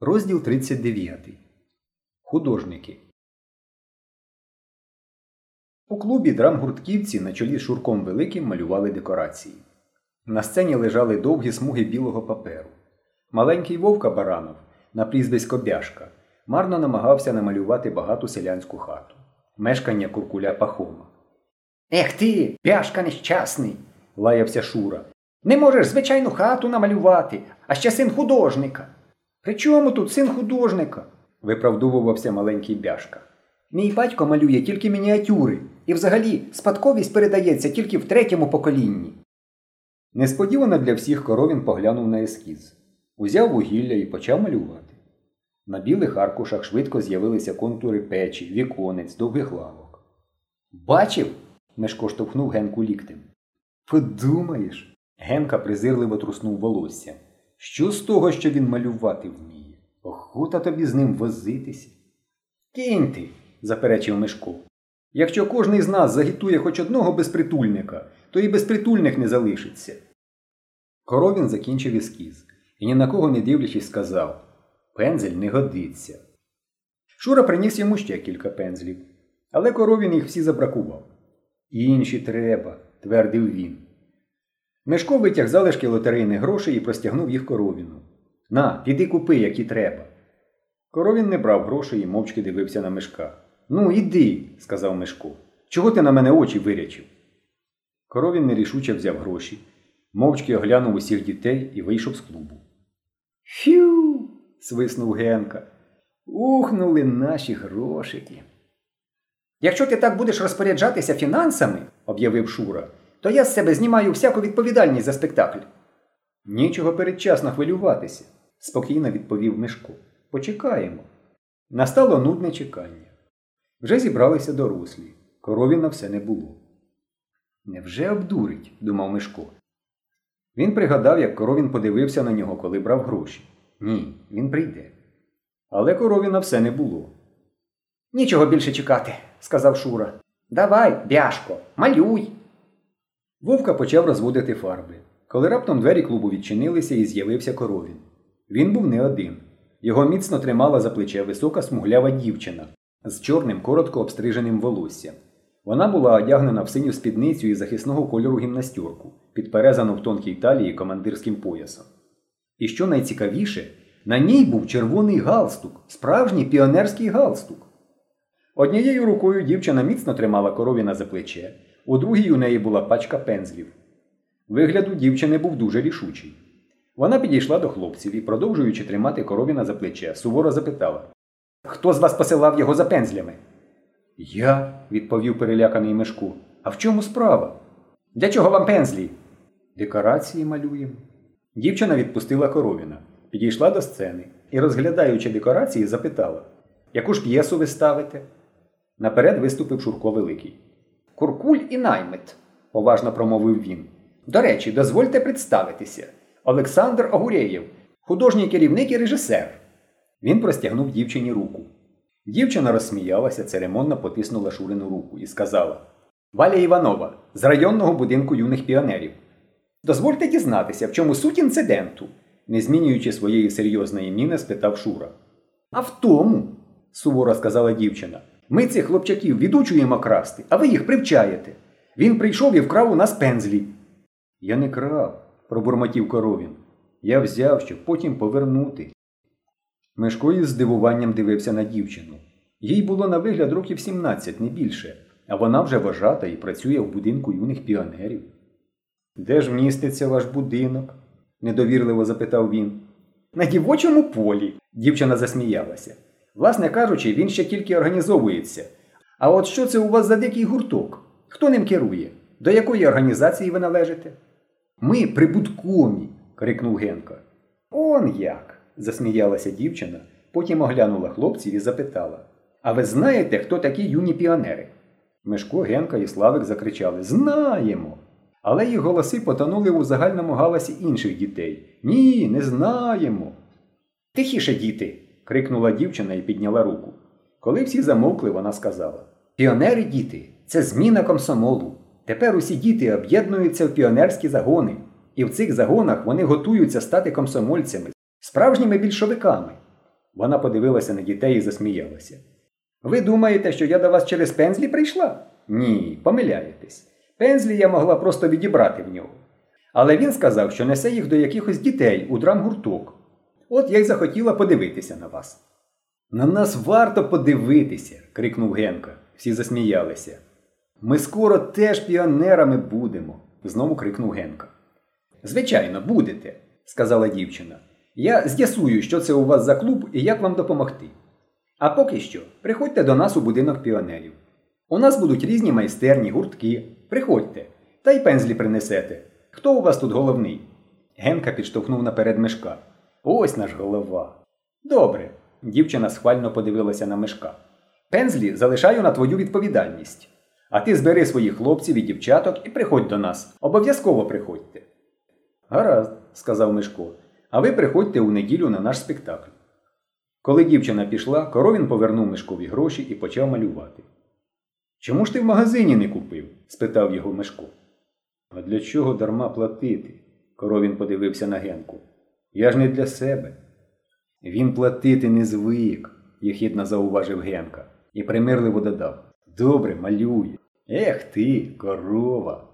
Розділ 39. Художники. У клубі драмгуртківці на чолі з Шурком Великим малювали декорації. На сцені лежали довгі смуги білого паперу. Маленький Вовка Баранов на прізвисько Бяшка марно намагався намалювати багату селянську хату. Мешкання куркуля Пахома. Ех ти, бяшка нещасний. Лаявся Шура. Не можеш звичайну хату намалювати, а ще син художника. При чому тут син художника? виправдовувався маленький бяшка. Мій батько малює тільки мініатюри, і взагалі спадковість передається тільки в третьому поколінні. Несподівано для всіх коровін поглянув на ескіз. Узяв вугілля і почав малювати. На білих аркушах швидко з'явилися контури печі, віконець, довгих лавок. Бачив? Мешко штовхнув Генку ліктем. Подумаєш. Генка презирливо труснув волосся. Що з того, що він малювати вміє? Охота тобі з ним возитися. Кінь ти, заперечив Мишко. Якщо кожний з нас загітує хоч одного безпритульника, то і безпритульних не залишиться. Коровін закінчив ескіз і ні на кого не дивлячись сказав Пензель не годиться. Шура приніс йому ще кілька пензлів, але коровін їх всі забракував. Інші треба, твердив він. Мешко витяг залишки лотерейних грошей і простягнув їх коровіну. На, піди купи, які треба. Коровін не брав грошей і мовчки дивився на мешка. Ну, іди, сказав Мешко. Чого ти на мене очі вирячив? Коровін нерішуче взяв гроші, мовчки оглянув усіх дітей і вийшов з клубу. Фью. свиснув Генка. Ухнули наші грошики. Якщо ти так будеш розпоряджатися фінансами, об'явив Шура, то я з себе знімаю всяку відповідальність за спектакль. Нічого передчасно хвилюватися, спокійно відповів Мишко. Почекаємо. Настало нудне чекання. Вже зібралися дорослі. Коровіна все не було. Невже обдурить? думав Мишко. Він пригадав, як коровін подивився на нього, коли брав гроші. Ні, він прийде. Але коровіна все не було. Нічого більше чекати, сказав Шура. Давай, бяшко, малюй. Вовка почав розводити фарби, коли раптом двері клубу відчинилися і з'явився коровін. Він був не один. Його міцно тримала за плече висока смуглява дівчина з чорним, коротко обстриженим волоссям. Вона була одягнена в синю спідницю і захисного кольору гімнастюрку, підперезану в тонкій талії командирським поясом. І що найцікавіше, на ній був червоний галстук, справжній піонерський галстук. Однією рукою дівчина міцно тримала коровіна за плече, у другій у неї була пачка пензлів. Вигляд у дівчини був дуже рішучий. Вона підійшла до хлопців і, продовжуючи тримати коровіна за плече, суворо запитала Хто з вас посилав його за пензлями? Я, відповів переляканий Мишко. А в чому справа? Для чого вам пензлі? Декорації малюємо. Дівчина відпустила коровіна, підійшла до сцени і, розглядаючи декорації, запитала Яку ж п'єсу ви ставите? Наперед виступив Шурко Великий. Куркуль і наймит, поважно промовив він. До речі, дозвольте представитися. Олександр Огуреєв, художній керівник і режисер. Він простягнув дівчині руку. Дівчина розсміялася, церемонно потиснула Шурину руку і сказала Валя Іванова з районного будинку юних піонерів. Дозвольте дізнатися, в чому суть інциденту, не змінюючи своєї серйозної міни, спитав Шура. А в тому, суворо сказала дівчина, ми цих хлопчаків відучуємо красти, а ви їх привчаєте. Він прийшов і вкрав у нас пензлі. Я не крав, пробурмотів коровін. Я взяв, щоб потім повернути. Мешко із здивуванням дивився на дівчину. Їй було на вигляд років 17, не більше, а вона вже вважата і працює в будинку юних піонерів. Де ж міститься ваш будинок? недовірливо запитав він. На дівочому полі, дівчина засміялася. Власне кажучи, він ще тільки організовується. А от що це у вас за дикий гурток? Хто ним керує? До якої організації ви належите? Ми прибуткові, крикнув Генка. Он як? засміялася дівчина, потім оглянула хлопців і запитала А ви знаєте, хто такі юні піонери? Мешко, Генка і Славик закричали Знаємо. Але їх голоси потонули у загальному галасі інших дітей. Ні, не знаємо. Тихіше, діти. Крикнула дівчина і підняла руку. Коли всі замовкли, вона сказала Піонери, діти, це зміна комсомолу. Тепер усі діти об'єднуються в піонерські загони, і в цих загонах вони готуються стати комсомольцями, справжніми більшовиками. Вона подивилася на дітей і засміялася. Ви думаєте, що я до вас через пензлі прийшла? Ні, помиляєтесь. Пензлі я могла просто відібрати в нього. Але він сказав, що несе їх до якихось дітей у драмгурток. От я й захотіла подивитися на вас. На нас варто подивитися, крикнув Генка. Всі засміялися. Ми скоро теж піонерами будемо, знову крикнув Генка. Звичайно, будете, сказала дівчина. Я з'ясую, що це у вас за клуб і як вам допомогти. А поки що, приходьте до нас у будинок піонерів. У нас будуть різні майстерні, гуртки. Приходьте, та й пензлі принесете. Хто у вас тут головний? Генка підштовхнув наперед мешка. Ось наш голова. Добре. Дівчина схвально подивилася на мешка. Пензлі залишаю на твою відповідальність. А ти збери своїх хлопців і дівчаток і приходь до нас. Обов'язково приходьте. Гаразд, сказав Мишко, а ви приходьте у неділю на наш спектакль. Коли дівчина пішла, коровін повернув Мишкові гроші і почав малювати. Чому ж ти в магазині не купив? спитав його Мишко. А для чого дарма платити? Коровін подивився на Генку. Я ж не для себе. Він платити не звик, єхідно зауважив Генка і примирливо додав. Добре, малює. Ех ти, корова.